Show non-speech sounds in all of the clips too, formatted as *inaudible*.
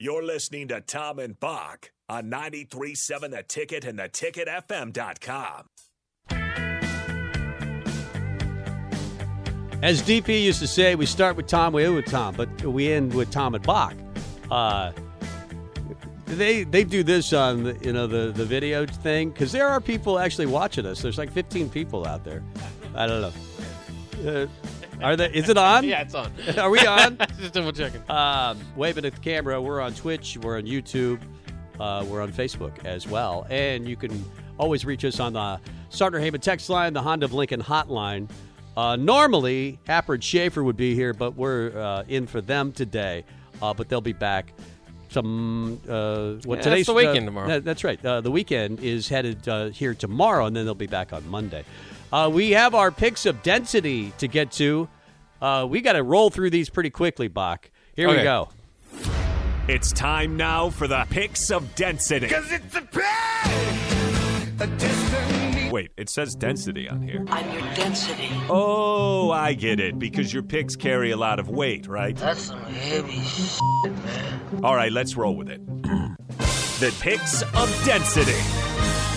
You're listening to Tom and Bock on 93.7 The Ticket and theticketfm.com. As DP used to say, we start with Tom, we end with Tom, but we end with Tom and Bock. Uh, they they do this on you know the the video thing because there are people actually watching us. There's like 15 people out there. I don't know. Uh, are they? Is it on? *laughs* Yeah, it's on. *laughs* Are we on? *laughs* Just double checking. um, waving at the camera. We're on Twitch. We're on YouTube. Uh, we're on Facebook as well. And you can always reach us on the Starter Haven text line, the Honda of Lincoln hotline. Uh, normally, Happer and Schaefer would be here, but we're uh, in for them today. Uh, but they'll be back. Some uh, what Yeah, today's it's the weekend uh, tomorrow. that- that's right. Uh, the weekend is headed uh, here tomorrow, and then they'll be back on Monday. Uh, we have our picks of density to get to. Uh, we got to roll through these pretty quickly, Bock. Here we go. It's time now for the picks of density. Because it's a pain, a destiny. Wait, it says density on here. I'm your density. Oh, I get it. Because your picks carry a lot of weight, right? That's some heavy shit, man. All right, let's roll with it. *clears throat* the picks of density.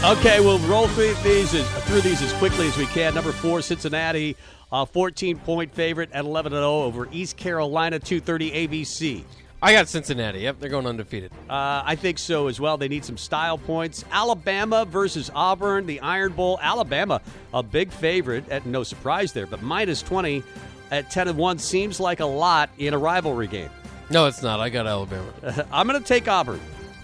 Okay, we'll roll through these as, through these as quickly as we can. Number four, Cincinnati, uh, 14 point favorite at 11 0 over East Carolina, 230 ABC. I got Cincinnati. Yep, they're going undefeated. Uh, I think so as well. They need some style points. Alabama versus Auburn, the Iron Bowl. Alabama, a big favorite, at no surprise there, but minus 20 at 10 and 1 seems like a lot in a rivalry game. No, it's not. I got Alabama. *laughs* I'm going to take Auburn.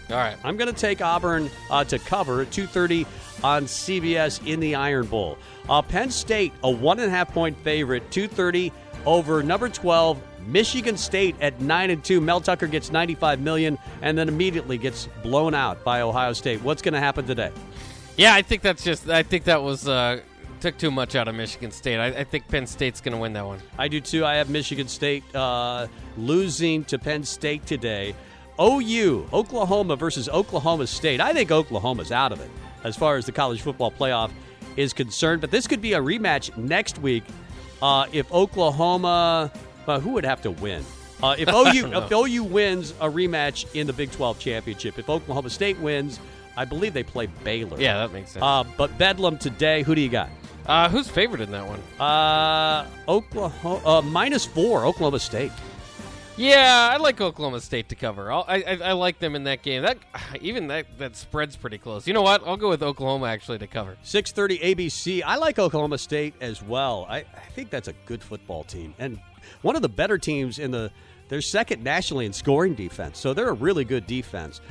All right. I'm going to take Auburn uh, to cover at 2:30 on CBS in the Iron Bowl. Uh, Penn State, a one and a half point favorite, 2:30 over number 12 Michigan State at nine and two. Mel Tucker gets 95 million and then immediately gets blown out by Ohio State. What's going to happen today? Yeah, I think that's just. I think that was uh, took too much out of Michigan State. I, I think Penn State's going to win that one. I do too. I have Michigan State uh, losing to Penn State today. OU, Oklahoma versus Oklahoma State. I think Oklahoma's out of it as far as the college football playoff is concerned. But this could be a rematch next week uh, if Oklahoma. Who would have to win? Uh, if *laughs* OU if OU wins a rematch in the Big 12 championship, if Oklahoma State wins, I believe they play Baylor. Yeah, that makes sense. Uh, but Bedlam today. Who do you got? Uh, who's favored in that one? Uh, Oklahoma uh, minus four. Oklahoma State. Yeah, I like Oklahoma State to cover. I, I I like them in that game. That *sighs* even that that spread's pretty close. You know what? I'll go with Oklahoma actually to cover. 6:30 ABC. I like Oklahoma State as well. I, I think that's a good football team and one of the better teams in the. They're second nationally in scoring defense, so they're a really good defense.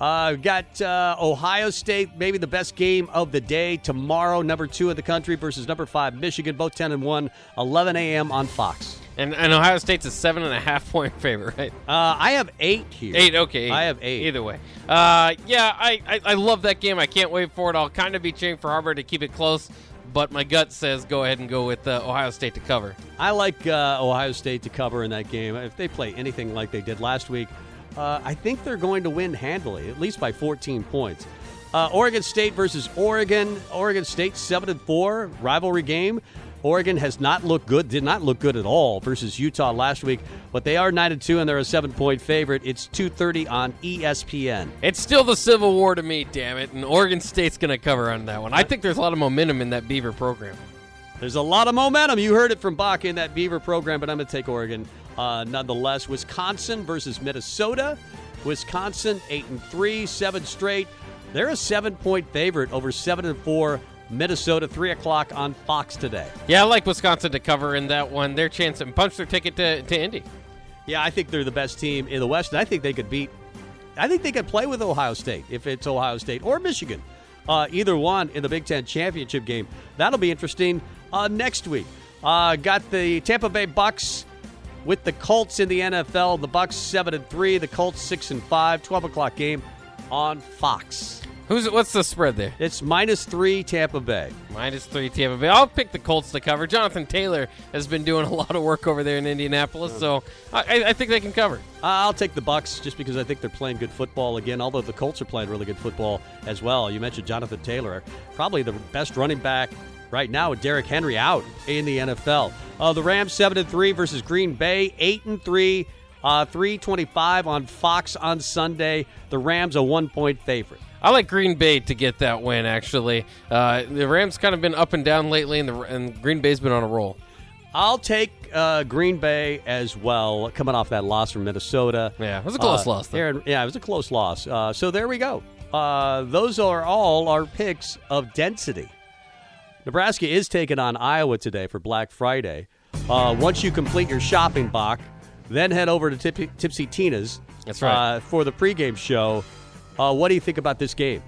Uh, got uh, Ohio State, maybe the best game of the day tomorrow. Number two in the country versus number five Michigan, both 10 and one. 11 a.m. on Fox. And and Ohio State's a seven and a half point *laughs* favorite, right? Uh, I have eight here. Eight, okay. Eight. I have eight. Either way, uh, yeah, I, I I love that game. I can't wait for it. I'll kind of be cheering for Harbaugh to keep it close, but my gut says go ahead and go with uh, Ohio State to cover. I like uh, Ohio State to cover in that game. If they play anything like they did last week, uh, I think they're going to win handily, at least by 14 points. Uh, Oregon State versus Oregon. Oregon State seven and four rivalry game. Oregon has not looked good, did not look good at all versus Utah last week, but they are nine and two and they're a seven point favorite. It's 2:30 on ESPN. It's still the Civil War to me, damn it, and Oregon State's going to cover on that one. I think there's a lot of momentum in that Beaver program. There's a lot of momentum. You heard it from Bock in that Beaver program, but I'm going to take Oregon uh, nonetheless. Wisconsin versus Minnesota. Wisconsin eight and three, seven straight. They're a seven point favorite over seven and four. Minnesota, three o'clock on Fox today. Yeah, I like Wisconsin to cover in that one. Their chance and punch their ticket to, to Indy. Yeah, I think they're the best team in the West, and I think they could beat. I think they could play with Ohio State if it's Ohio State or Michigan, uh, either one in the Big Ten championship game. That'll be interesting uh, next week. Uh, got the Tampa Bay Bucks with the Colts in the NFL. The Bucks seven and three, the Colts six and five. Twelve o'clock game on Fox. Who's what's the spread there? It's minus three Tampa Bay. Minus three Tampa Bay. I'll pick the Colts to cover. Jonathan Taylor has been doing a lot of work over there in Indianapolis, so I, I think they can cover. I'll take the Bucks just because I think they're playing good football again. Although the Colts are playing really good football as well. You mentioned Jonathan Taylor, probably the best running back right now with Derrick Henry out in the NFL. Uh, the Rams seven and three versus Green Bay eight and three. Uh, 325 on Fox on Sunday. The Rams a one point favorite. I like Green Bay to get that win. Actually, uh, the Rams kind of been up and down lately, and, the, and Green Bay's been on a roll. I'll take uh, Green Bay as well, coming off that loss from Minnesota. Yeah, it was a close Uh, loss. Though. Aaron- yeah, it was a close loss. Uh, so there we go. Uh, those are all our picks of density. Nebraska is taking on Iowa today for Black Friday. Uh, once you complete your shopping, Bock, then head over to Tip- Tipsy Tina's. That's right. Uh, for the pregame show. Uh, what do you think about this game?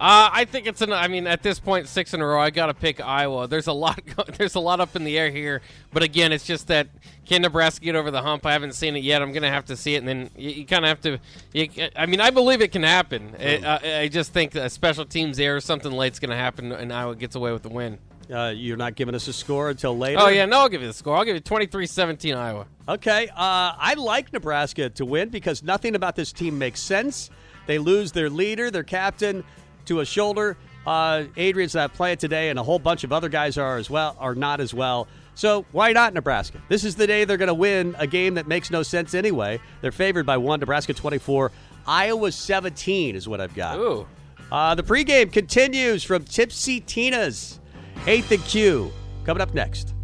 Uh, I think it's an. I mean, at this point, six in a row. I got to pick Iowa. There's a lot. *laughs* There's a lot up in the air here. But again, it's just that can Nebraska get over the hump? I haven't seen it yet. I'm gonna have to see it, and then you, you kind of have to. You, I mean, I believe it can happen. I, I, I just think a special teams error, something late's gonna happen, and Iowa gets away with the win. Uh, you're not giving us a score until later. Oh yeah, no, I'll give you the score. I'll give you 23-17 Iowa. Okay, uh, I like Nebraska to win because nothing about this team makes sense. They lose their leader, their captain, to a shoulder. Uh, Adrian's not playing today, and a whole bunch of other guys are as well, are not as well. So why not Nebraska? This is the day they're going to win a game that makes no sense anyway. They're favored by one. Nebraska 24, Iowa 17 is what I've got. Ooh. Uh, the pregame continues from Tipsy Tina's. Eighth and Q coming up next.